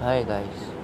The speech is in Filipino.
Hi guys.